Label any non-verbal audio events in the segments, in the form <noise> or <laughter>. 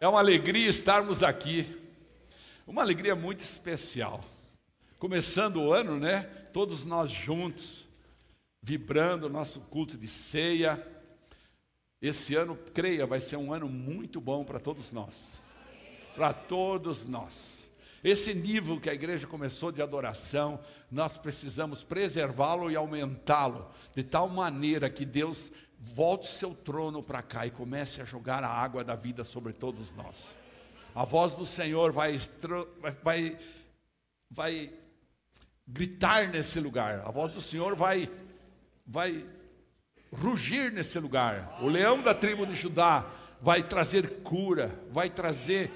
É uma alegria estarmos aqui. Uma alegria muito especial. Começando o ano, né? Todos nós juntos, vibrando o nosso culto de ceia. Esse ano, creia, vai ser um ano muito bom para todos nós. Para todos nós. Esse nível que a igreja começou de adoração, nós precisamos preservá-lo e aumentá-lo, de tal maneira que Deus volte seu trono para cá e comece a jogar a água da vida sobre todos nós. A voz do Senhor vai, vai, vai gritar nesse lugar, a voz do Senhor vai, vai rugir nesse lugar. O leão da tribo de Judá vai trazer cura, vai trazer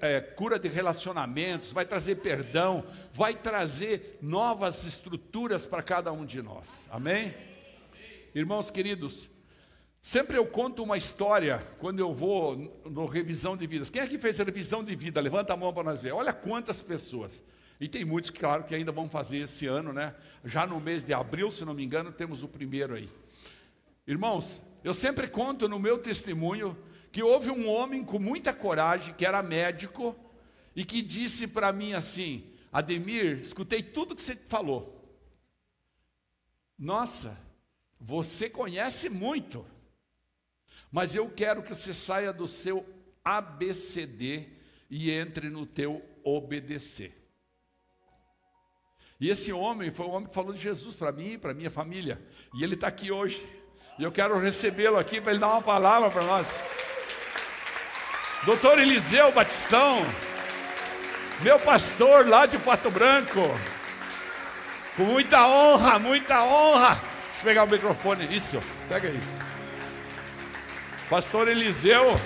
é, cura de relacionamentos, vai trazer perdão, vai trazer novas estruturas para cada um de nós. Amém? Irmãos queridos, sempre eu conto uma história quando eu vou no revisão de vidas. Quem é que fez revisão de vida? Levanta a mão para nós ver. Olha quantas pessoas. E tem muitos, claro, que ainda vão fazer esse ano, né? Já no mês de abril, se não me engano, temos o primeiro aí. Irmãos, eu sempre conto no meu testemunho que houve um homem com muita coragem, que era médico, e que disse para mim assim: Ademir, escutei tudo que você falou. Nossa, você conhece muito, mas eu quero que você saia do seu ABCD e entre no teu obedecer. E esse homem foi o homem que falou de Jesus para mim e para minha família. E ele está aqui hoje. E eu quero recebê-lo aqui para ele dar uma palavra para nós. Doutor Eliseu Batistão, meu pastor lá de Pato Branco, com muita honra, muita honra pegar o microfone. Isso, pega aí. Pastor Eliseu.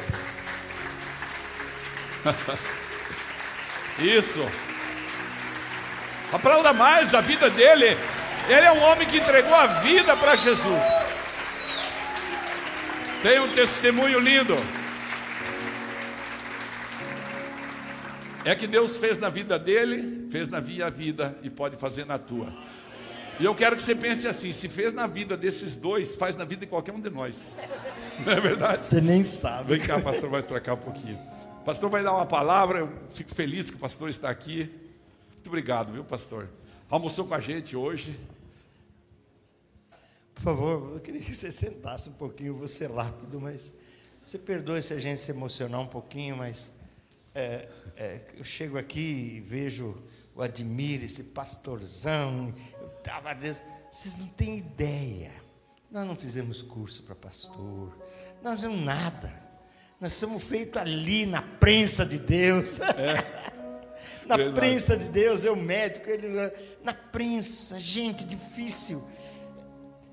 <laughs> Isso. Aplauda mais a vida dele. Ele é um homem que entregou a vida para Jesus. Tem um testemunho lindo. É que Deus fez na vida dele, fez na minha vida e pode fazer na tua. E eu quero que você pense assim: se fez na vida desses dois, faz na vida de qualquer um de nós. <laughs> Não é verdade? Você nem sabe. Vem cá, pastor, mais para cá um pouquinho. O pastor vai dar uma palavra, eu fico feliz que o pastor está aqui. Muito obrigado, viu, pastor? Almoçou com a gente hoje. Por favor, eu queria que você sentasse um pouquinho, vou ser rápido, mas você perdoe se a gente se emocionar um pouquinho, mas é, é, eu chego aqui e vejo o Admir, esse pastorzão, tava Deus. Vocês não têm ideia. Nós não fizemos curso para pastor. Nós não fizemos nada. Nós somos feitos ali na prensa de Deus. É. <laughs> na Verdade. prensa de Deus, eu médico, ele na prensa, gente, difícil.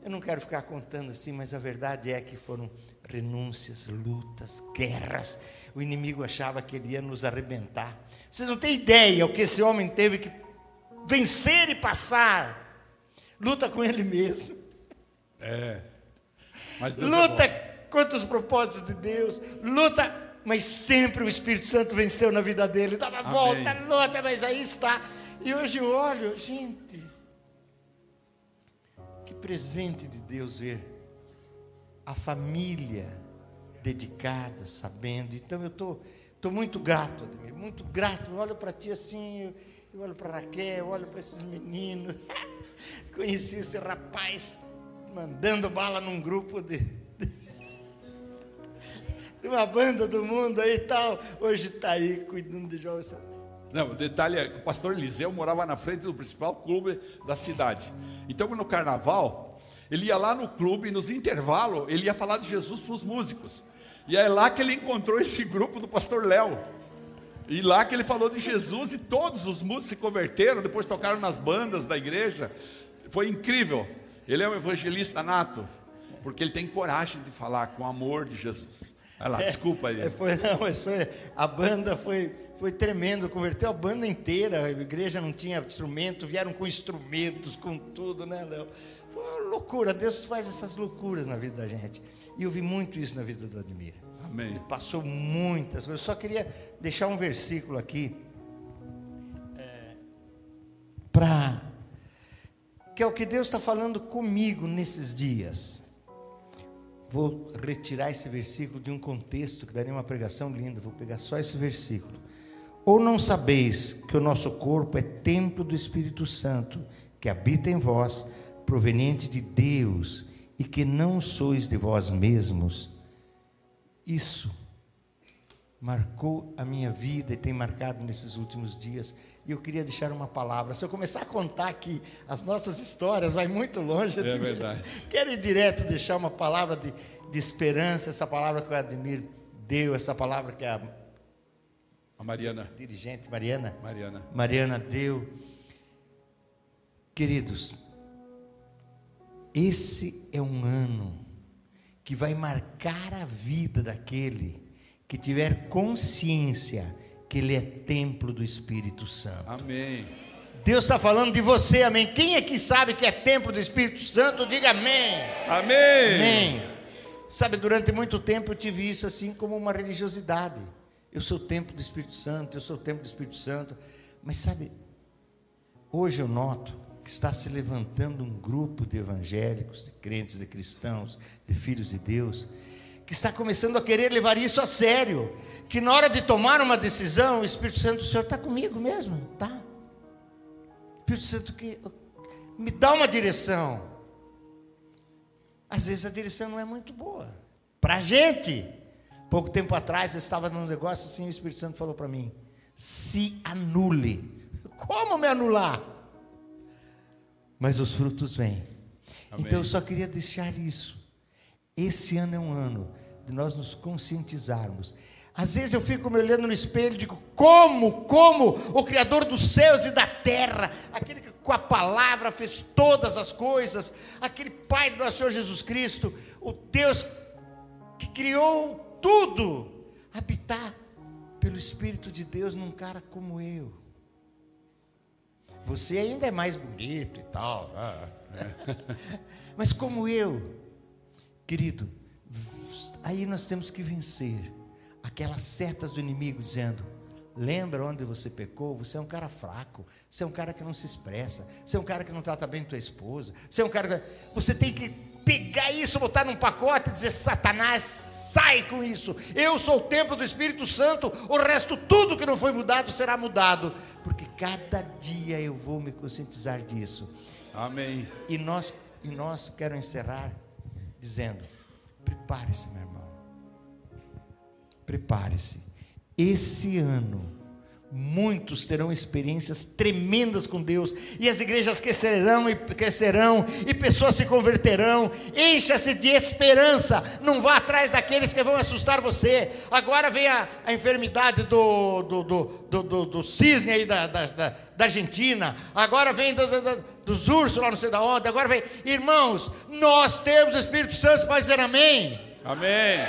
Eu não quero ficar contando assim, mas a verdade é que foram renúncias, lutas, guerras. O inimigo achava que ele ia nos arrebentar. Vocês não têm ideia o que esse homem teve que vencer e passar luta com ele mesmo. É. luta é contra os propósitos de Deus, luta, mas sempre o Espírito Santo venceu na vida dele. Dava Amém. volta, luta, mas aí está. E hoje eu olho, gente, que presente de Deus ver a família dedicada, sabendo. Então eu estou tô, tô muito grato, Ademir, muito grato. Eu olho para ti assim, eu, eu olho para Raquel, olho para esses meninos. <laughs> Conheci esse rapaz mandando bala num grupo de, de, de uma banda do mundo aí e tal. Hoje está aí cuidando de jovens. Não, o detalhe é que o pastor Eliseu morava na frente do principal clube da cidade. Então, no carnaval, ele ia lá no clube e nos intervalos ele ia falar de Jesus para os músicos. E é lá que ele encontrou esse grupo do pastor Léo. E lá que ele falou de Jesus e todos os músicos se converteram, depois tocaram nas bandas da igreja. Foi incrível. Ele é um evangelista nato, porque ele tem coragem de falar com amor de Jesus. Vai lá, é, desculpa aí. É, foi, <laughs> não, foi, a banda foi, foi tremendo, converteu a banda inteira, a igreja não tinha instrumento, vieram com instrumentos, com tudo, né, Léo? Foi uma loucura, Deus faz essas loucuras na vida da gente. E eu vi muito isso na vida do Admir. Amém. Ele passou muitas coisas. Eu só queria deixar um versículo aqui. É, para. Que é o que Deus está falando comigo nesses dias. vou retirar esse versículo de um contexto que daria uma pregação linda, vou pegar só esse versículo. Ou não sabeis que o nosso corpo é templo do Espírito Santo, que habita em vós, proveniente de Deus, e que não sois de vós mesmos? Isso marcou a minha vida e tem marcado nesses últimos dias. E eu queria deixar uma palavra. Se eu começar a contar aqui as nossas histórias, vai muito longe. É verdade. <laughs> Quero ir direto deixar uma palavra de, de esperança, essa palavra que o Admir deu, essa palavra que a, a Mariana. dirigente Mariana, Mariana. Mariana deu. Queridos, esse é um ano que vai marcar a vida daquele que tiver consciência que ele é templo do Espírito Santo. Amém. Deus está falando de você, amém. Quem é que sabe que é templo do Espírito Santo? Diga amém. Amém. Amém. Sabe, durante muito tempo eu tive isso assim como uma religiosidade. Eu sou o templo do Espírito Santo, eu sou o templo do Espírito Santo. Mas sabe, hoje eu noto que está se levantando um grupo de evangélicos, de crentes, de cristãos, de filhos de Deus, que está começando a querer levar isso a sério. Que na hora de tomar uma decisão, o Espírito Santo, o Senhor está comigo mesmo, tá? Espírito Santo que me dá uma direção. Às vezes a direção não é muito boa. Para a gente. Pouco tempo atrás eu estava num negócio assim, o Espírito Santo falou para mim: se anule. Como me anular? Mas os frutos vêm. Amém. Então eu só queria deixar isso. Esse ano é um ano de nós nos conscientizarmos. Às vezes eu fico me olhando no espelho e digo: como, como o Criador dos céus e da terra, aquele que com a palavra fez todas as coisas, aquele Pai do nosso Senhor Jesus Cristo, o Deus que criou tudo, habitar pelo Espírito de Deus num cara como eu. Você ainda é mais bonito e tal, ah. <laughs> mas como eu, querido, aí nós temos que vencer aquelas setas do inimigo dizendo: lembra onde você pecou? Você é um cara fraco, você é um cara que não se expressa, você é um cara que não trata bem tua esposa, você é um cara que. Você tem que pegar isso, botar num pacote e dizer: Satanás, sai com isso. Eu sou o templo do Espírito Santo, o resto, tudo que não foi mudado, será mudado, porque cada dia eu vou me conscientizar disso. Amém. E nós, e nós quero encerrar dizendo: prepare-se, meu irmão. Prepare-se. Esse ano, muitos terão experiências tremendas com Deus, e as igrejas crescerão e crescerão, e pessoas se converterão. Encha-se de esperança. Não vá atrás daqueles que vão assustar você. Agora vem a, a enfermidade do, do, do, do, do, do cisne aí da, da, da, da Argentina. Agora vem dos, dos ursos lá não sei da onde. Agora vem, irmãos, nós temos o Espírito Santo para dizer amém. Amém.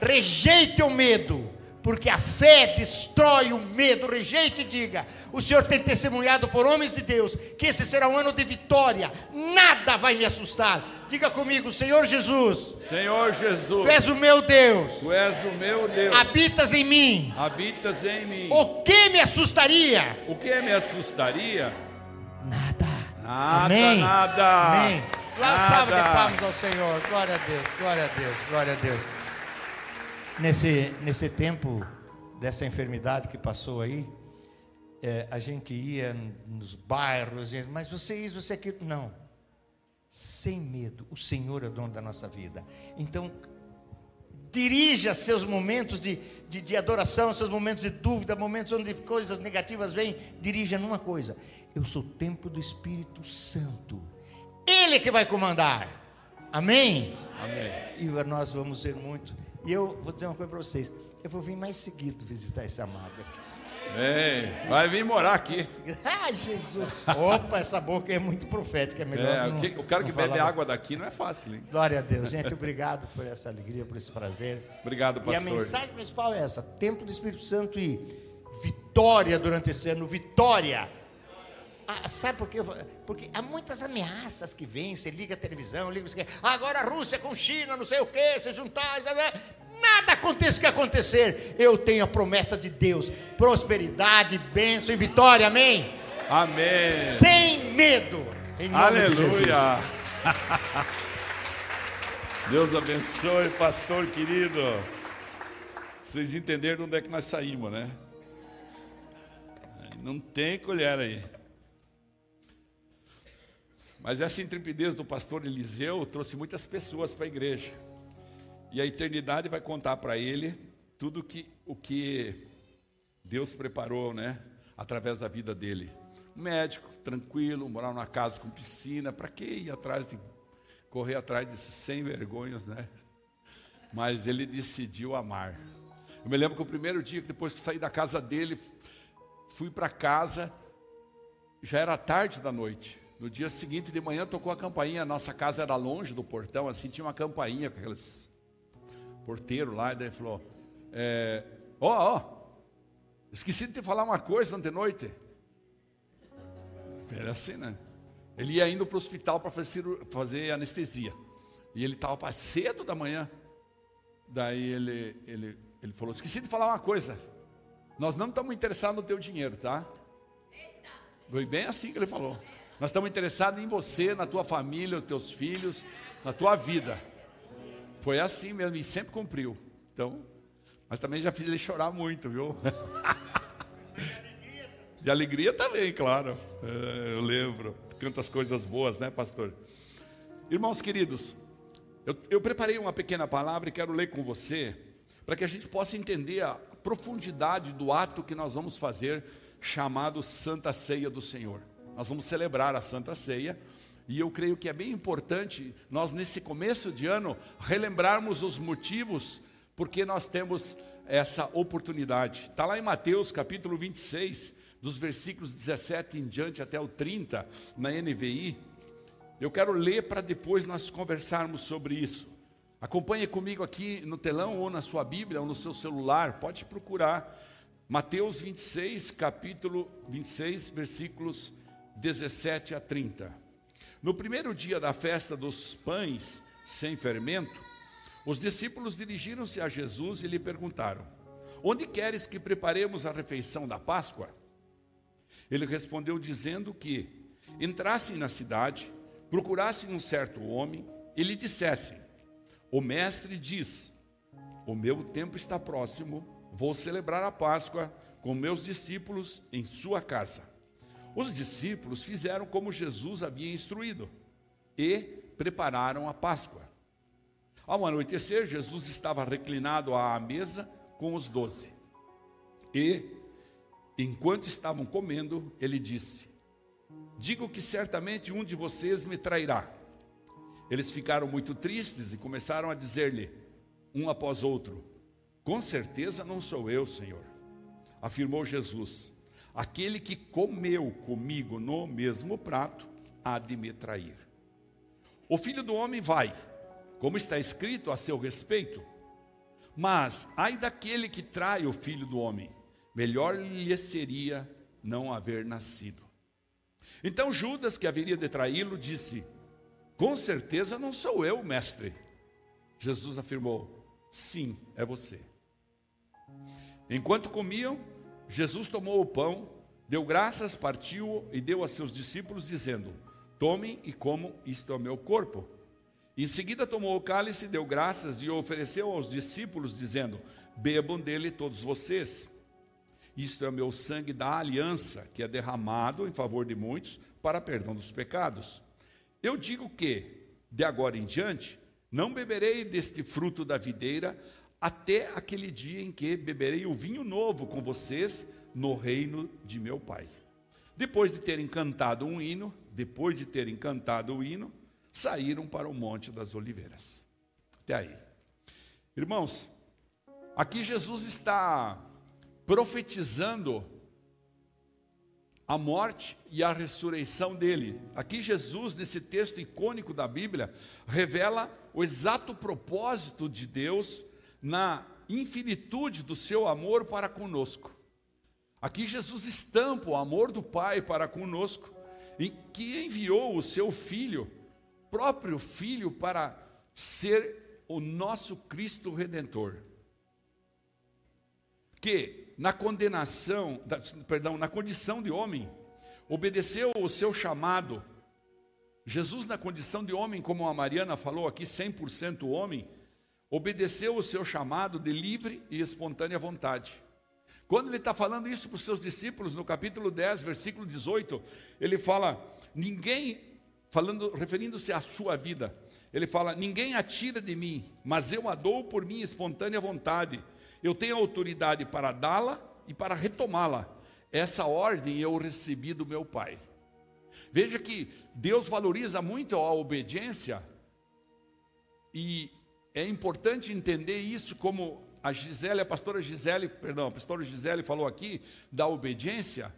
Rejeite o medo, porque a fé destrói o medo. Rejeite e diga: O Senhor tem testemunhado por homens de Deus que esse será um ano de vitória, nada vai me assustar. Diga comigo, Senhor Jesus, Senhor Jesus, Tu és o meu Deus, Tu és o meu Deus. habitas em mim. Habitas em mim. O que me assustaria? O que me assustaria? Nada. Nada, Amém. nada. Amém. Lá de palmas ao Senhor. Glória a Deus, glória a Deus, glória a Deus. Nesse, nesse tempo dessa enfermidade que passou aí, é, a gente ia nos bairros, mas você isso, você aquilo. Não. Sem medo. O Senhor é o dono da nossa vida. Então, dirija seus momentos de, de, de adoração, seus momentos de dúvida, momentos onde coisas negativas vêm. Dirija numa coisa: eu sou o templo do Espírito Santo. Ele é que vai comandar. Amém? Amém. E nós vamos ver muito. E eu vou dizer uma coisa para vocês: eu vou vir mais seguido visitar esse amado aqui. Vem, vai vir morar aqui. <laughs> Ai, Jesus! Opa, essa boca é muito profética. É melhor É, não- o, cara que bebe água daqui não é fácil, hein? Glória a Deus, gente. Obrigado por essa alegria, por esse prazer. Obrigado, E a pastor. mensagem principal é essa: tempo do Espírito Santo e vitória durante esse ano, vitória. Ah, sabe por quê? Porque há muitas ameaças que vêm, você liga a televisão, liga isso agora a Rússia com China, não sei o quê, se juntar, blá, blá. nada aconteça o que acontecer. Eu tenho a promessa de Deus, prosperidade, bênção e vitória, amém? Amém. Sem medo, nome de. Aleluia. <laughs> Deus abençoe, pastor querido. Vocês entenderam onde é que nós saímos, né? Não tem colher aí. Mas essa intrepidez do pastor Eliseu trouxe muitas pessoas para a igreja. E a eternidade vai contar para ele tudo que, o que Deus preparou, né? Através da vida dele. médico, tranquilo, morar numa casa com piscina, para que ir atrás de correr atrás desses sem vergonhas, né? Mas ele decidiu amar. Eu me lembro que o primeiro dia, depois que saí da casa dele, fui para casa, já era tarde da noite. No dia seguinte de manhã tocou a campainha, nossa casa era longe do portão, assim, tinha uma campainha com aqueles porteiro lá, e daí falou: é, Ó, ó, esqueci de te falar uma coisa ontem noite. Era assim, né? Ele ia indo para o hospital para fazer, fazer anestesia. E ele estava cedo da manhã. Daí ele, ele, ele falou: Esqueci de falar uma coisa. Nós não estamos interessados no teu dinheiro, tá? Foi bem assim que ele falou. Nós estamos interessados em você, na tua família, os teus filhos, na tua vida. Foi assim mesmo e sempre cumpriu. Então, mas também já fiz ele chorar muito, viu? <laughs> De alegria também, claro. É, eu lembro. Tantas coisas boas, né, pastor? Irmãos queridos, eu, eu preparei uma pequena palavra e quero ler com você, para que a gente possa entender a profundidade do ato que nós vamos fazer, chamado Santa Ceia do Senhor. Nós vamos celebrar a Santa Ceia. E eu creio que é bem importante nós, nesse começo de ano, relembrarmos os motivos porque nós temos essa oportunidade. Está lá em Mateus capítulo 26, dos versículos 17 em diante até o 30, na NVI. Eu quero ler para depois nós conversarmos sobre isso. Acompanhe comigo aqui no telão ou na sua Bíblia ou no seu celular, pode procurar. Mateus 26, capítulo 26, versículos 17 a 30. No primeiro dia da festa dos pães sem fermento, os discípulos dirigiram-se a Jesus e lhe perguntaram: Onde queres que preparemos a refeição da Páscoa? Ele respondeu dizendo que entrassem na cidade, procurassem um certo homem e lhe dissessem: O mestre diz: O meu tempo está próximo, vou celebrar a Páscoa com meus discípulos em sua casa. Os discípulos fizeram como Jesus havia instruído e prepararam a Páscoa. Ao anoitecer, Jesus estava reclinado à mesa com os doze. E Enquanto estavam comendo, ele disse: Digo que certamente um de vocês me trairá. Eles ficaram muito tristes e começaram a dizer-lhe, um após outro: Com certeza não sou eu, Senhor. Afirmou Jesus: Aquele que comeu comigo no mesmo prato há de me trair. O filho do homem vai, como está escrito a seu respeito. Mas ai daquele que trai o filho do homem melhor lhe seria não haver nascido. Então Judas, que haveria de traí-lo, disse: Com certeza não sou eu, mestre. Jesus afirmou: Sim, é você. Enquanto comiam, Jesus tomou o pão, deu graças, partiu e deu a seus discípulos, dizendo: Tomem e comam, isto é o meu corpo. Em seguida tomou o cálice, deu graças e o ofereceu aos discípulos, dizendo: Bebam dele todos vocês. Isto é o meu sangue da aliança, que é derramado em favor de muitos para perdão dos pecados. Eu digo que, de agora em diante, não beberei deste fruto da videira até aquele dia em que beberei o vinho novo com vocês no reino de meu Pai. Depois de terem cantado um hino, depois de terem cantado o hino, saíram para o Monte das Oliveiras. Até aí. Irmãos, aqui Jesus está profetizando a morte e a ressurreição dele. Aqui Jesus, nesse texto icônico da Bíblia, revela o exato propósito de Deus na infinitude do seu amor para conosco. Aqui Jesus estampa o amor do Pai para conosco, que enviou o seu filho, próprio filho para ser o nosso Cristo redentor. Que na condenação, perdão, na condição de homem, obedeceu o seu chamado Jesus, na condição de homem, como a Mariana falou aqui, 100% homem, obedeceu o seu chamado de livre e espontânea vontade. Quando ele está falando isso para os seus discípulos, no capítulo 10, versículo 18, ele fala: ninguém, falando, referindo-se à sua vida, ele fala: ninguém atira de mim, mas eu a dou por minha espontânea vontade. Eu tenho autoridade para dá-la e para retomá-la. Essa ordem eu recebi do meu Pai. Veja que Deus valoriza muito a obediência e é importante entender isso como a Gisele, a pastora Gisele, perdão, a pastora Gisele falou aqui da obediência,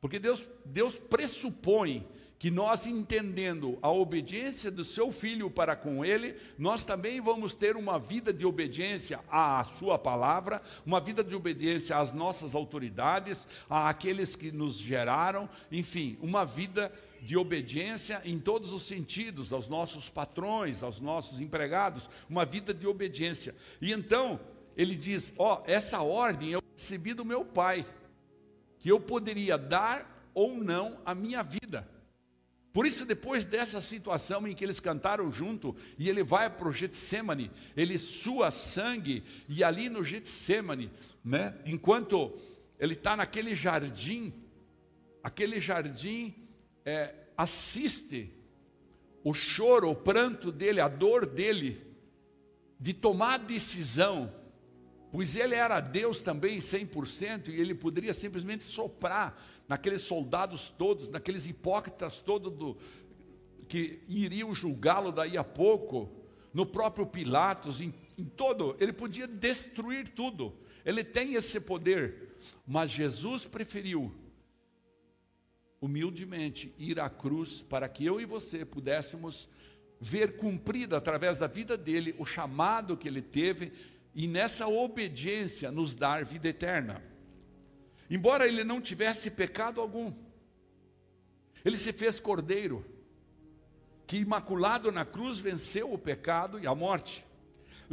porque Deus, Deus pressupõe que nós entendendo a obediência do seu filho para com ele, nós também vamos ter uma vida de obediência à sua palavra, uma vida de obediência às nossas autoridades, àqueles que nos geraram, enfim, uma vida de obediência em todos os sentidos, aos nossos patrões, aos nossos empregados, uma vida de obediência. E então, ele diz: Ó, oh, essa ordem eu recebi do meu pai, que eu poderia dar ou não a minha vida. Por isso, depois dessa situação em que eles cantaram junto, e ele vai para o Getsemane, ele sua sangue, e ali no Getsemane, né, enquanto ele está naquele jardim, aquele jardim é, assiste o choro, o pranto dele, a dor dele, de tomar decisão, pois ele era Deus também 100%, e ele poderia simplesmente soprar naqueles soldados todos, naqueles hipócritas todos do, que iriam julgá-lo daí a pouco, no próprio Pilatos, em, em todo, ele podia destruir tudo, ele tem esse poder, mas Jesus preferiu humildemente ir à cruz para que eu e você pudéssemos ver cumprido através da vida dele o chamado que ele teve e nessa obediência nos dar vida eterna. Embora ele não tivesse pecado algum, ele se fez cordeiro, que imaculado na cruz venceu o pecado e a morte.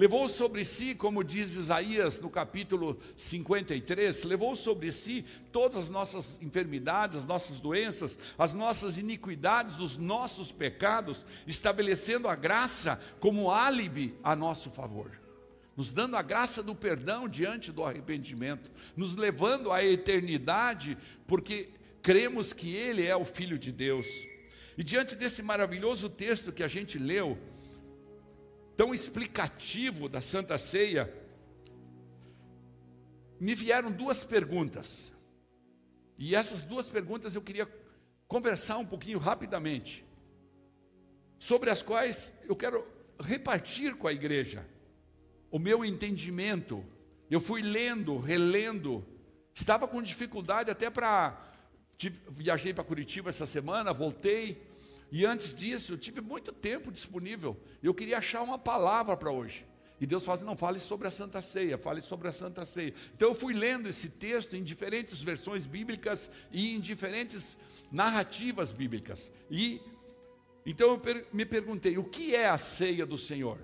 Levou sobre si, como diz Isaías no capítulo 53, levou sobre si todas as nossas enfermidades, as nossas doenças, as nossas iniquidades, os nossos pecados, estabelecendo a graça como álibi a nosso favor, nos dando a graça do perdão diante do arrependimento, nos levando à eternidade, porque cremos que Ele é o Filho de Deus. E diante desse maravilhoso texto que a gente leu, tão explicativo da Santa Ceia, me vieram duas perguntas. E essas duas perguntas eu queria conversar um pouquinho rapidamente, sobre as quais eu quero repartir com a igreja o meu entendimento. Eu fui lendo, relendo, estava com dificuldade até para. Viajei para Curitiba essa semana, voltei e antes disso, eu tive muito tempo disponível. Eu queria achar uma palavra para hoje. E Deus fala assim, não, fale sobre a Santa Ceia, fale sobre a Santa Ceia. Então eu fui lendo esse texto em diferentes versões bíblicas e em diferentes narrativas bíblicas. E então eu me perguntei, o que é a ceia do Senhor?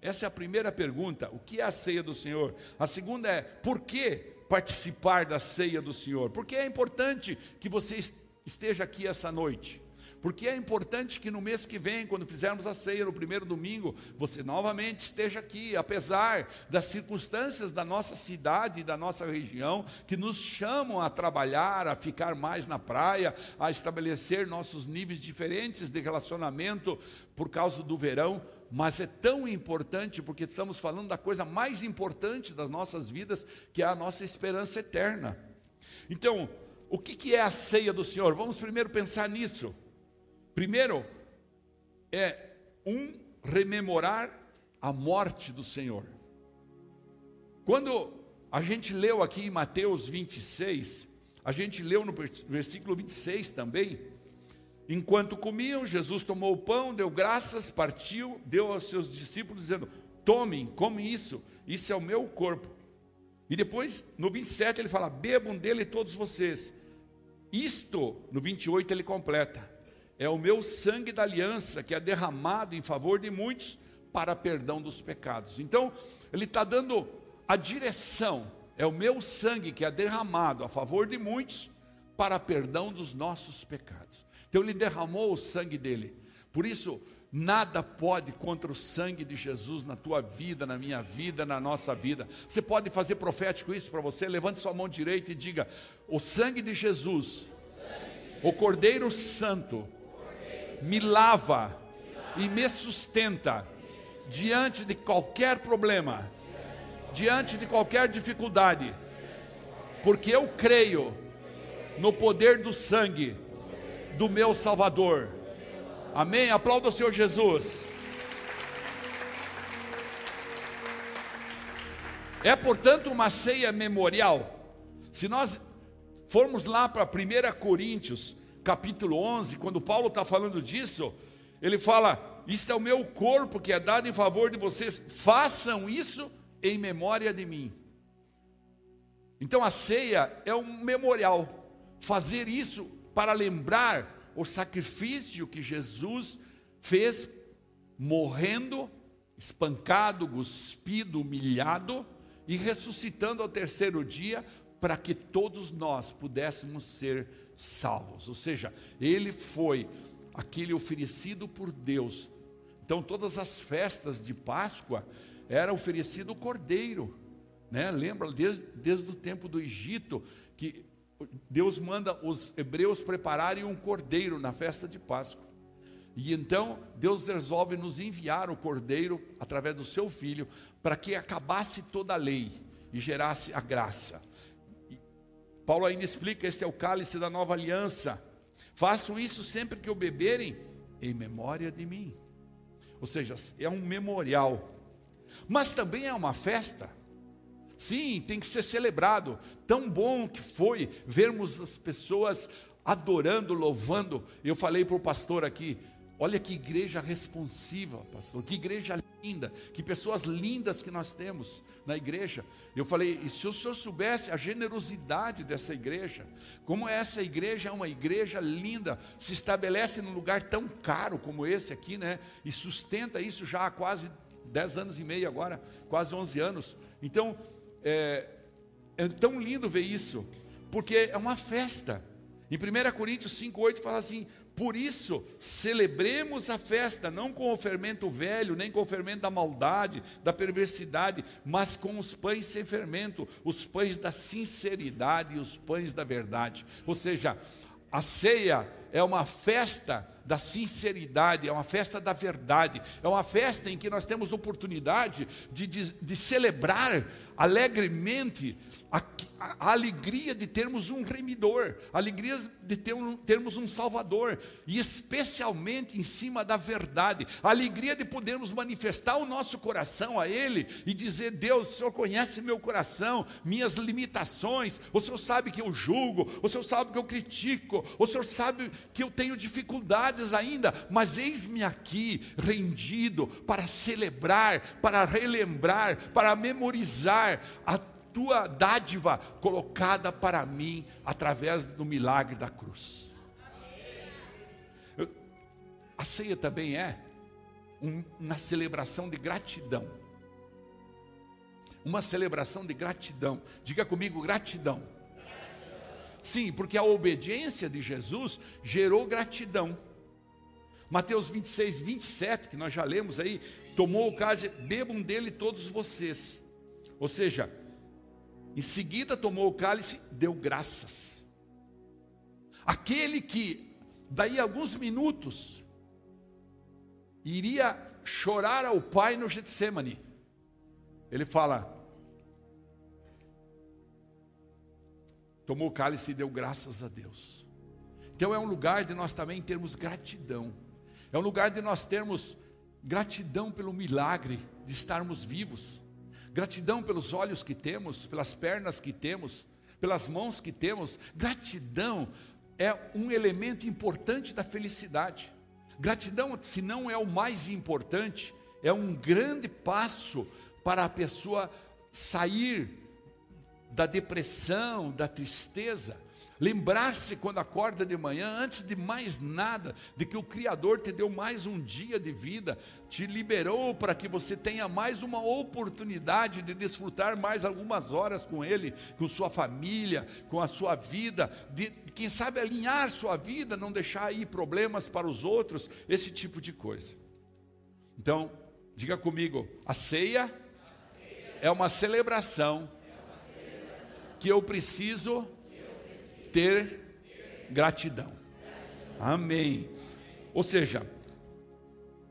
Essa é a primeira pergunta, o que é a ceia do Senhor? A segunda é, por que participar da ceia do Senhor? Porque é importante que você esteja aqui essa noite. Porque é importante que no mês que vem, quando fizermos a ceia no primeiro domingo, você novamente esteja aqui, apesar das circunstâncias da nossa cidade e da nossa região, que nos chamam a trabalhar, a ficar mais na praia, a estabelecer nossos níveis diferentes de relacionamento por causa do verão, mas é tão importante porque estamos falando da coisa mais importante das nossas vidas, que é a nossa esperança eterna. Então, o que é a ceia do Senhor? Vamos primeiro pensar nisso. Primeiro, é um rememorar a morte do Senhor. Quando a gente leu aqui em Mateus 26, a gente leu no versículo 26 também. Enquanto comiam, Jesus tomou o pão, deu graças, partiu, deu aos seus discípulos, dizendo: Tomem, comem isso, isso é o meu corpo. E depois, no 27, ele fala: Bebam dele todos vocês. Isto, no 28, ele completa: é o meu sangue da aliança que é derramado em favor de muitos para perdão dos pecados. Então, ele está dando a direção, é o meu sangue que é derramado a favor de muitos para perdão dos nossos pecados. Então, ele derramou o sangue dele Por isso, nada pode contra o sangue de Jesus na tua vida, na minha vida, na nossa vida. Você pode fazer profético isso para você? Levante sua mão direita e diga: O sangue de Jesus, o Cordeiro Santo, me lava e me sustenta diante de qualquer problema, diante de qualquer dificuldade, porque eu creio no poder do sangue do meu Salvador. Amém? Aplauda o Senhor Jesus. É, portanto, uma ceia memorial. Se nós formos lá para 1 Coríntios, capítulo 11, quando Paulo está falando disso, ele fala: Isto é o meu corpo que é dado em favor de vocês, façam isso em memória de mim. Então a ceia é um memorial. Fazer isso para lembrar o sacrifício que Jesus fez, morrendo, espancado, cuspido, humilhado e ressuscitando ao terceiro dia, para que todos nós pudéssemos ser salvos. Ou seja, ele foi aquele oferecido por Deus. Então, todas as festas de Páscoa era oferecido o cordeiro. Né? Lembra, desde, desde o tempo do Egito, que Deus manda os hebreus prepararem um cordeiro na festa de Páscoa. E então Deus resolve nos enviar o cordeiro através do seu filho para que acabasse toda a lei e gerasse a graça. Paulo ainda explica: este é o cálice da nova aliança. Façam isso sempre que o beberem, em memória de mim. Ou seja, é um memorial, mas também é uma festa. Sim, tem que ser celebrado. Tão bom que foi vermos as pessoas adorando, louvando. Eu falei para o pastor aqui: olha que igreja responsiva, pastor, que igreja linda, que pessoas lindas que nós temos na igreja. Eu falei: e se o senhor soubesse a generosidade dessa igreja, como essa igreja é uma igreja linda, se estabelece num lugar tão caro como esse aqui, né? E sustenta isso já há quase 10 anos e meio agora, quase 11 anos. Então, é, é tão lindo ver isso, porque é uma festa. Em 1 Coríntios 5,8 fala assim: por isso, celebremos a festa, não com o fermento velho, nem com o fermento da maldade, da perversidade, mas com os pães sem fermento, os pães da sinceridade e os pães da verdade. Ou seja, a ceia é uma festa da sinceridade, é uma festa da verdade, é uma festa em que nós temos oportunidade de, de, de celebrar alegremente a, a, alegria de termos um remidor, a alegria de ter um, termos um salvador, e especialmente em cima da verdade, a alegria de podermos manifestar o nosso coração a Ele e dizer: Deus, o Senhor conhece meu coração, minhas limitações, o Senhor sabe que eu julgo, o Senhor sabe que eu critico, o Senhor sabe que eu tenho dificuldades ainda, mas eis-me aqui rendido para celebrar, para relembrar, para memorizar a tua dádiva colocada para mim através do milagre da cruz. A ceia também é uma celebração de gratidão. Uma celebração de gratidão. Diga comigo, gratidão. Sim, porque a obediência de Jesus gerou gratidão. Mateus 26, 27, que nós já lemos aí, tomou o caso, bebam dele todos vocês. Ou seja, em seguida tomou o cálice, deu graças. Aquele que, daí a alguns minutos, iria chorar ao Pai no Getsemane, ele fala: tomou o cálice e deu graças a Deus. Então é um lugar de nós também termos gratidão, é um lugar de nós termos gratidão pelo milagre de estarmos vivos gratidão pelos olhos que temos, pelas pernas que temos, pelas mãos que temos. Gratidão é um elemento importante da felicidade. Gratidão, se não é o mais importante, é um grande passo para a pessoa sair da depressão, da tristeza. Lembrar-se quando acorda de manhã, antes de mais nada, de que o Criador te deu mais um dia de vida, te liberou para que você tenha mais uma oportunidade de desfrutar mais algumas horas com Ele, com sua família, com a sua vida, de quem sabe alinhar sua vida, não deixar aí problemas para os outros, esse tipo de coisa. Então, diga comigo, a ceia é uma celebração que eu preciso ter gratidão. Amém. Ou seja,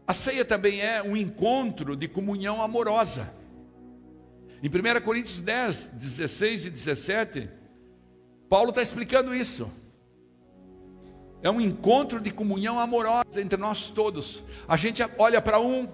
a ceia também é um encontro de comunhão amorosa. Em 1 Coríntios 10, 16 e 17, Paulo está explicando isso. É um encontro de comunhão amorosa entre nós todos. A gente olha para um,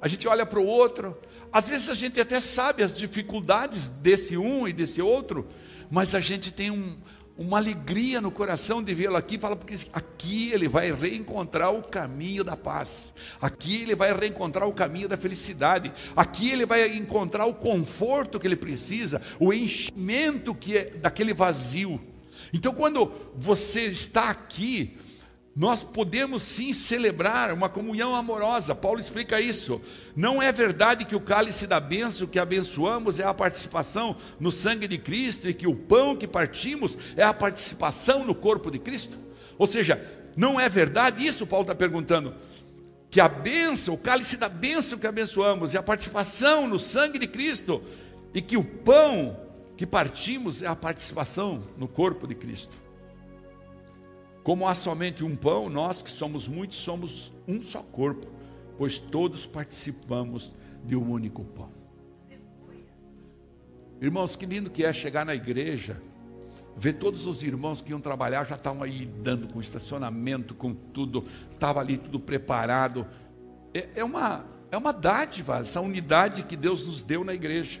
a gente olha para o outro. Às vezes a gente até sabe as dificuldades desse um e desse outro, mas a gente tem um, uma alegria no coração de vê-lo aqui, fala porque aqui ele vai reencontrar o caminho da paz. Aqui ele vai reencontrar o caminho da felicidade. Aqui ele vai encontrar o conforto que ele precisa, o enchimento que é daquele vazio. Então quando você está aqui, nós podemos sim celebrar uma comunhão amorosa. Paulo explica isso. Não é verdade que o cálice da bênção que abençoamos é a participação no sangue de Cristo e que o pão que partimos é a participação no corpo de Cristo? Ou seja, não é verdade isso? Paulo está perguntando. Que a bênção, o cálice da bênção que abençoamos é a participação no sangue de Cristo e que o pão que partimos é a participação no corpo de Cristo. Como há somente um pão, nós que somos muitos somos um só corpo, pois todos participamos de um único pão. Irmãos, que lindo que é chegar na igreja, ver todos os irmãos que iam trabalhar já estavam aí dando com estacionamento, com tudo, estava ali tudo preparado. É, é, uma, é uma dádiva essa unidade que Deus nos deu na igreja.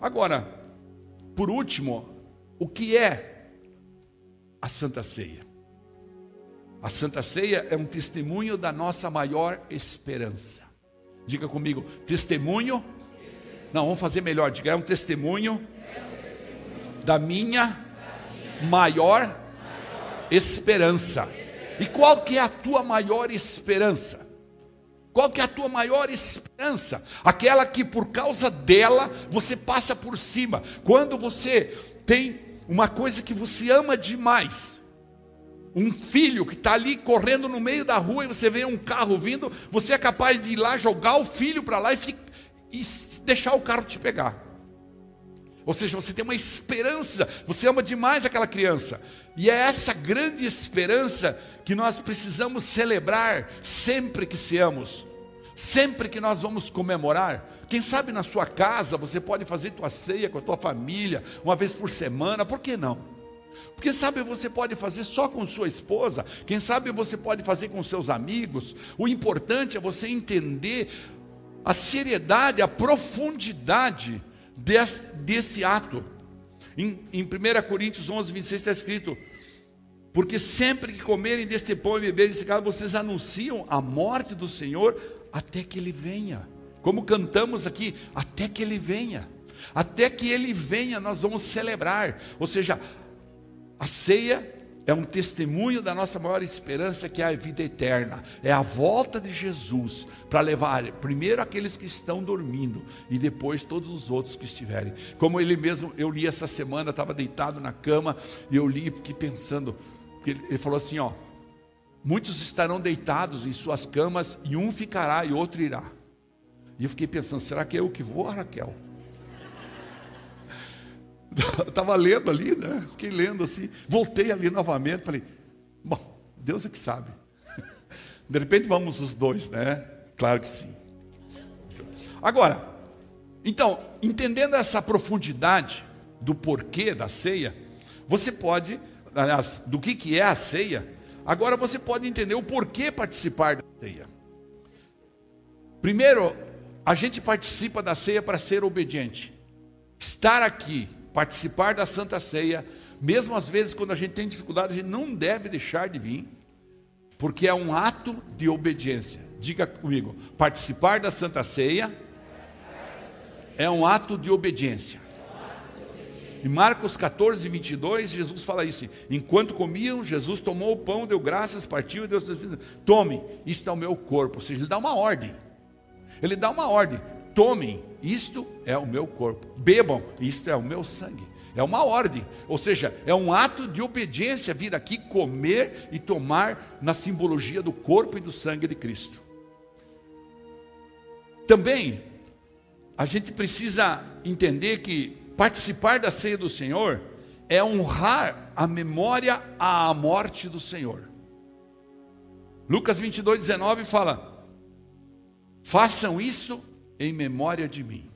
Agora, por último, o que é a Santa Ceia. A Santa Ceia é um testemunho da nossa maior esperança. Diga comigo, testemunho. Não, vamos fazer melhor. Diga, é um testemunho da minha maior esperança. E qual que é a tua maior esperança? Qual que é a tua maior esperança? Aquela que por causa dela você passa por cima. Quando você tem uma coisa que você ama demais. Um filho que está ali correndo no meio da rua e você vê um carro vindo, você é capaz de ir lá jogar o filho para lá e, fica, e deixar o carro te pegar. Ou seja, você tem uma esperança, você ama demais aquela criança. E é essa grande esperança que nós precisamos celebrar sempre que seamos. Sempre que nós vamos comemorar, quem sabe na sua casa você pode fazer tua ceia com a tua família, uma vez por semana, por que não? Porque sabe você pode fazer só com sua esposa, quem sabe você pode fazer com seus amigos. O importante é você entender a seriedade, a profundidade desse, desse ato. Em, em 1 Coríntios 11, 26 está escrito: Porque sempre que comerem deste pão e beberem desse cálice, vocês anunciam a morte do Senhor até que ele venha. Como cantamos aqui, até que ele venha. Até que ele venha, nós vamos celebrar. Ou seja, a ceia é um testemunho da nossa maior esperança, que é a vida eterna. É a volta de Jesus para levar primeiro aqueles que estão dormindo e depois todos os outros que estiverem. Como ele mesmo, eu li essa semana, estava deitado na cama e eu li e fiquei pensando. Ele falou assim: ó, Muitos estarão deitados em suas camas e um ficará e outro irá. E eu fiquei pensando, será que é eu que vou, Raquel? <laughs> Estava lendo ali, né? Fiquei lendo assim. Voltei ali novamente, falei, bom, Deus é que sabe. <laughs> De repente vamos os dois, né? Claro que sim. Agora, então, entendendo essa profundidade do porquê da ceia, você pode, aliás, do que, que é a ceia, Agora você pode entender o porquê participar da ceia. Primeiro, a gente participa da ceia para ser obediente. Estar aqui, participar da Santa Ceia, mesmo às vezes quando a gente tem dificuldade, a gente não deve deixar de vir, porque é um ato de obediência. Diga comigo, participar da Santa Ceia é um ato de obediência. Em Marcos 14, 22, Jesus fala isso. Enquanto comiam, Jesus tomou o pão, deu graças, partiu e deu seus filhos. Tome, isto é o meu corpo. Ou seja, ele dá uma ordem. Ele dá uma ordem. Tomem, isto é o meu corpo. Bebam, isto é o meu sangue. É uma ordem, ou seja, é um ato de obediência vir aqui comer e tomar na simbologia do corpo e do sangue de Cristo. Também a gente precisa entender que participar da ceia do Senhor é honrar a memória à morte do Senhor. Lucas 22, 19 fala: façam isso em memória de mim.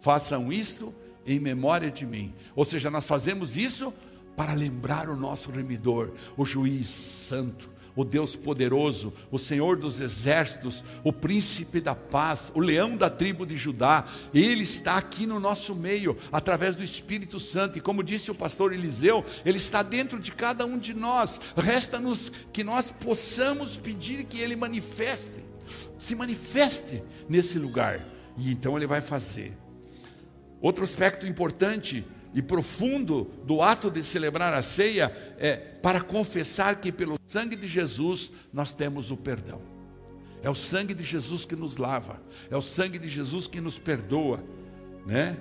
Façam isso em memória de mim. Ou seja, nós fazemos isso para lembrar o nosso remidor, o juiz santo, o Deus poderoso, o Senhor dos exércitos, o príncipe da paz, o leão da tribo de Judá. Ele está aqui no nosso meio, através do Espírito Santo, e como disse o pastor Eliseu, ele está dentro de cada um de nós. Resta-nos que nós possamos pedir que ele manifeste, se manifeste nesse lugar, e então ele vai fazer. Outro aspecto importante e profundo do ato de celebrar a ceia é para confessar que pelo sangue de Jesus nós temos o perdão. É o sangue de Jesus que nos lava, é o sangue de Jesus que nos perdoa, né?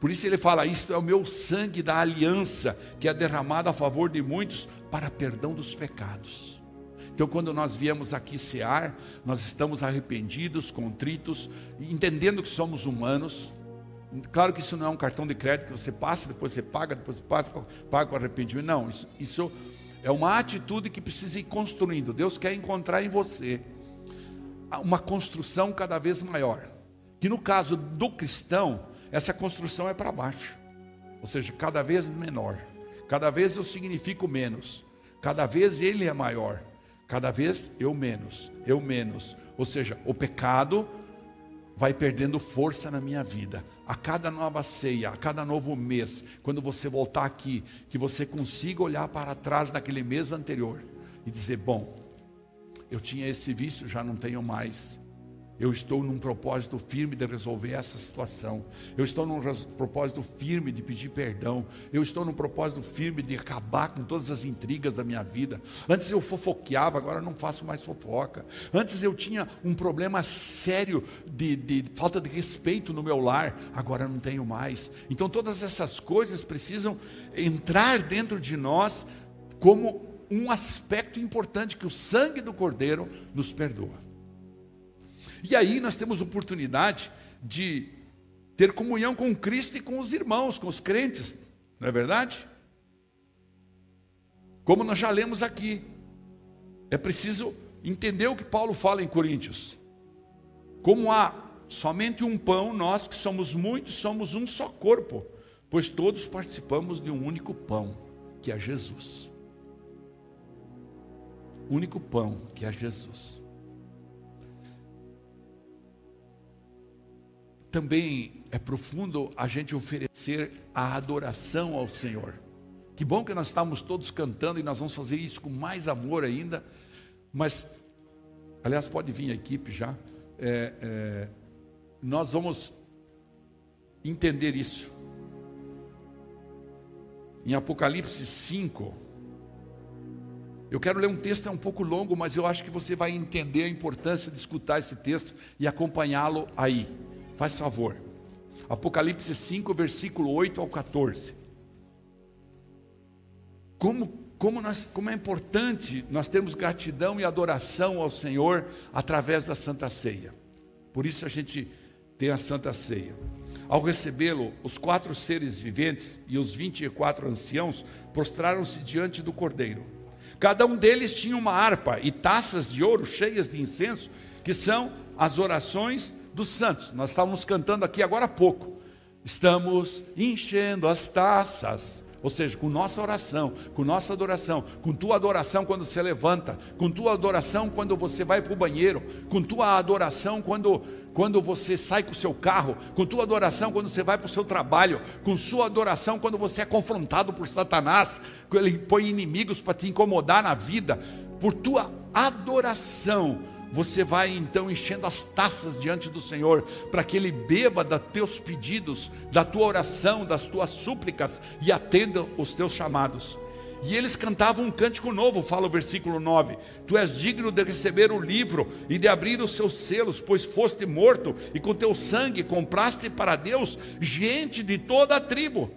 Por isso ele fala: Isto é o meu sangue da aliança, que é derramado a favor de muitos para perdão dos pecados. Então, quando nós viemos aqui cear, nós estamos arrependidos, contritos, entendendo que somos humanos, Claro que isso não é um cartão de crédito que você passa, depois você paga, depois você passa, paga com arrependimento. Não, isso, isso é uma atitude que precisa ir construindo. Deus quer encontrar em você uma construção cada vez maior. Que no caso do cristão, essa construção é para baixo. Ou seja, cada vez menor. Cada vez eu significo menos. Cada vez ele é maior. Cada vez eu menos. Eu menos. Ou seja, o pecado vai perdendo força na minha vida. A cada nova ceia, a cada novo mês, quando você voltar aqui, que você consiga olhar para trás daquele mês anterior e dizer: bom, eu tinha esse vício, já não tenho mais. Eu estou num propósito firme de resolver essa situação. Eu estou num propósito firme de pedir perdão. Eu estou num propósito firme de acabar com todas as intrigas da minha vida. Antes eu fofoqueava, agora não faço mais fofoca. Antes eu tinha um problema sério de, de falta de respeito no meu lar, agora não tenho mais. Então todas essas coisas precisam entrar dentro de nós como um aspecto importante que o sangue do Cordeiro nos perdoa. E aí nós temos oportunidade de ter comunhão com Cristo e com os irmãos, com os crentes, não é verdade? Como nós já lemos aqui, é preciso entender o que Paulo fala em Coríntios. Como há somente um pão, nós que somos muitos, somos um só corpo, pois todos participamos de um único pão, que é Jesus. Único pão, que é Jesus. Também é profundo a gente oferecer a adoração ao Senhor. Que bom que nós estamos todos cantando e nós vamos fazer isso com mais amor ainda. Mas, aliás, pode vir a equipe já. É, é, nós vamos entender isso. Em Apocalipse 5, eu quero ler um texto é um pouco longo, mas eu acho que você vai entender a importância de escutar esse texto e acompanhá-lo aí. Faz favor. Apocalipse 5, versículo 8 ao 14. Como, como, nós, como é importante nós termos gratidão e adoração ao Senhor através da Santa Ceia. Por isso a gente tem a Santa Ceia. Ao recebê-lo, os quatro seres viventes e os vinte e quatro anciãos prostraram-se diante do Cordeiro. Cada um deles tinha uma harpa e taças de ouro cheias de incenso, que são as orações dos santos. Nós estávamos cantando aqui agora há pouco. Estamos enchendo as taças, ou seja, com nossa oração, com nossa adoração, com tua adoração quando você levanta, com tua adoração quando você vai para o banheiro, com tua adoração quando, quando você sai com o seu carro, com tua adoração quando você vai para o seu trabalho, com sua adoração quando você é confrontado por Satanás, ele põe inimigos para te incomodar na vida, por tua adoração você vai então enchendo as taças diante do Senhor, para que Ele beba dos teus pedidos, da tua oração, das tuas súplicas e atenda os teus chamados. E eles cantavam um cântico novo, fala o versículo 9: Tu és digno de receber o livro e de abrir os seus selos, pois foste morto e com teu sangue compraste para Deus gente de toda a tribo.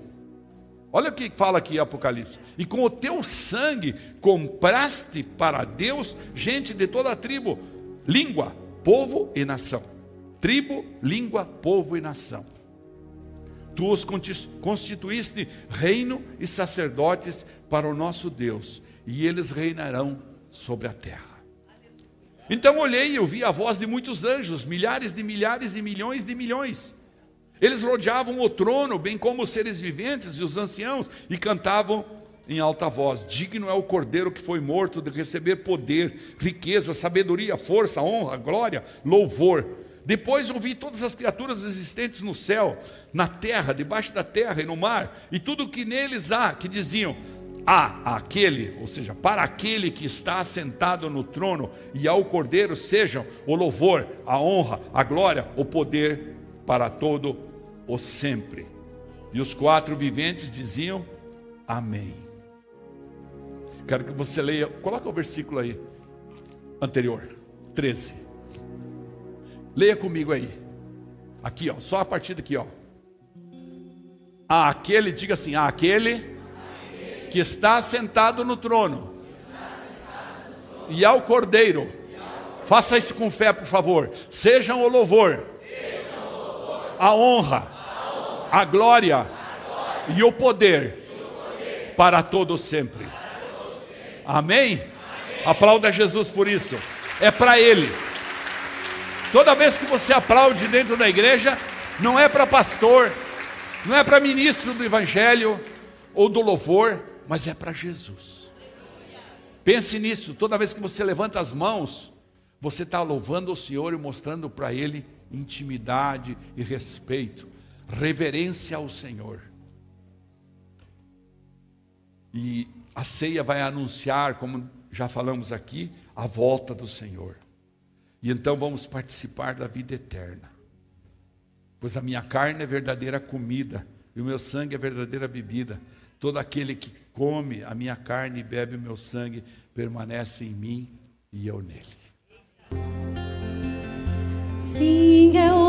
Olha o que fala aqui Apocalipse. E com o teu sangue compraste para Deus gente de toda a tribo, língua, povo e nação. Tribo, língua, povo e nação. Tu os constituíste reino e sacerdotes para o nosso Deus, e eles reinarão sobre a terra. Então olhei e ouvi a voz de muitos anjos, milhares de milhares e milhões de milhões. Eles rodeavam o trono, bem como os seres viventes e os anciãos, e cantavam em alta voz: Digno é o cordeiro que foi morto de receber poder, riqueza, sabedoria, força, honra, glória, louvor. Depois ouvi todas as criaturas existentes no céu, na terra, debaixo da terra e no mar, e tudo o que neles há, que diziam: a aquele, ou seja, para aquele que está assentado no trono e ao Cordeiro sejam o louvor, a honra, a glória, o poder para todo o sempre. E os quatro viventes diziam: Amém. Quero que você leia, coloca o versículo aí anterior, 13. Leia comigo aí. Aqui, ó, só a partir daqui, ó. A aquele, diga assim, a aquele que está sentado no trono, e ao Cordeiro. Faça isso com fé, por favor. Sejam o louvor, a honra, a glória e o poder para todos sempre. Amém? Aplauda Jesus por isso. É para Ele. Toda vez que você aplaude dentro da igreja, não é para pastor, não é para ministro do Evangelho ou do louvor, mas é para Jesus. Pense nisso, toda vez que você levanta as mãos, você está louvando o Senhor e mostrando para Ele intimidade e respeito, reverência ao Senhor. E a ceia vai anunciar, como já falamos aqui, a volta do Senhor. E então vamos participar da vida eterna. Pois a minha carne é verdadeira comida e o meu sangue é verdadeira bebida. Todo aquele que come a minha carne e bebe o meu sangue permanece em mim e eu nele. Sim, eu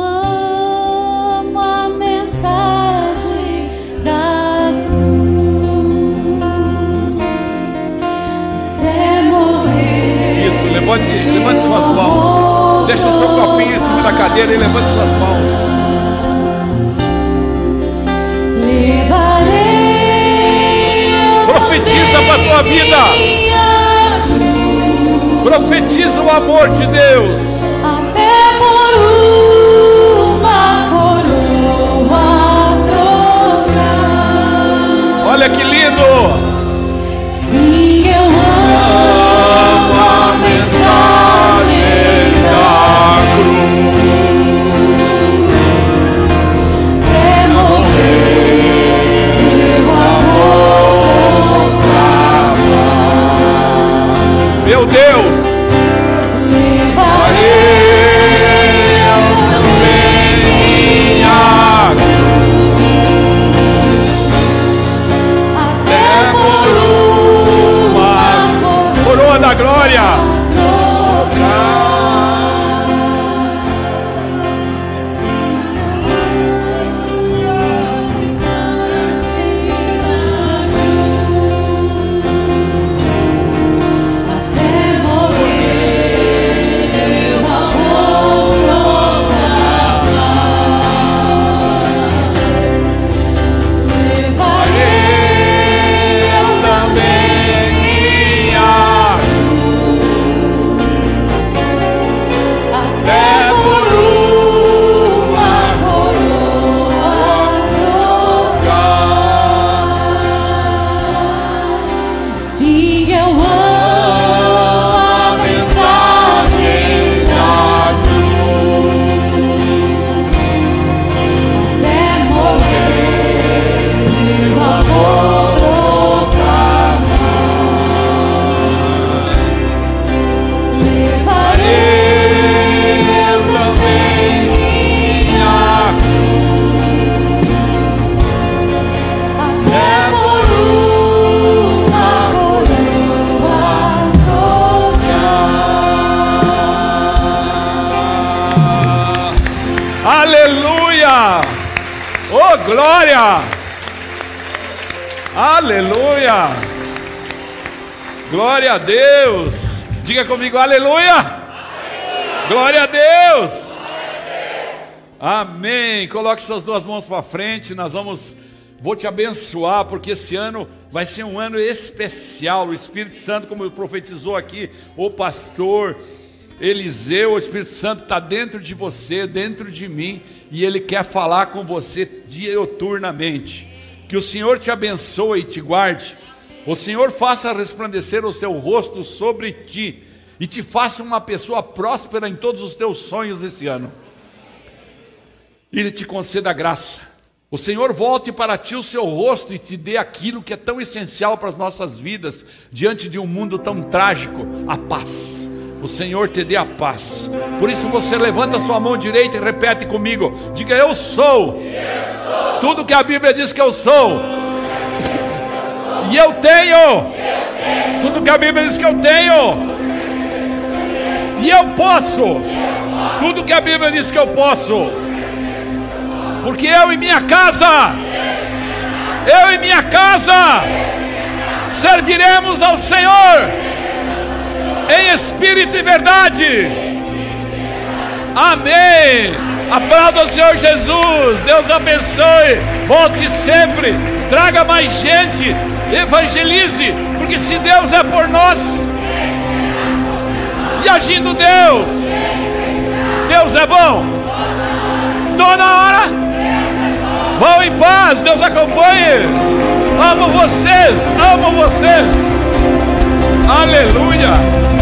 suas mãos. Deixa o seu copinho em cima da cadeira e levante suas mãos. Profetiza para a tua vida. Profetiza o amor de Deus. Até por uma coroa trocar. Olha que lindo. meu Deus. Até por uma coroa da glória. Até Oh, glória! Aleluia! Glória a Deus! Diga comigo, aleluia! aleluia. Glória a Deus! Amém. Coloque suas duas mãos para frente. Nós vamos, vou te abençoar, porque esse ano vai ser um ano especial. O Espírito Santo, como profetizou aqui o pastor Eliseu, o Espírito Santo está dentro de você, dentro de mim, e ele quer falar com você dioturnamente. Que o Senhor te abençoe e te guarde. O Senhor faça resplandecer o seu rosto sobre ti e te faça uma pessoa próspera em todos os teus sonhos esse ano. Ele te conceda graça. O Senhor volte para ti o seu rosto e te dê aquilo que é tão essencial para as nossas vidas, diante de um mundo tão trágico a paz. O Senhor te dê a paz. Por isso você levanta sua mão direita e repete comigo: diga eu sou. Tudo que a Bíblia diz que eu sou. E eu tenho. Tudo que a Bíblia diz que eu tenho. E eu posso. Tudo que a Bíblia diz que eu posso porque eu e minha casa, eu e minha casa, serviremos ao Senhor em espírito e verdade. Amém. Aplauda o Senhor Jesus. Deus abençoe. Volte sempre. Traga mais gente. Evangelize. Porque se Deus é por nós, e agindo Deus, Deus é bom. Toda hora. Vão em paz, Deus acompanhe. Amo vocês, amo vocês. Aleluia.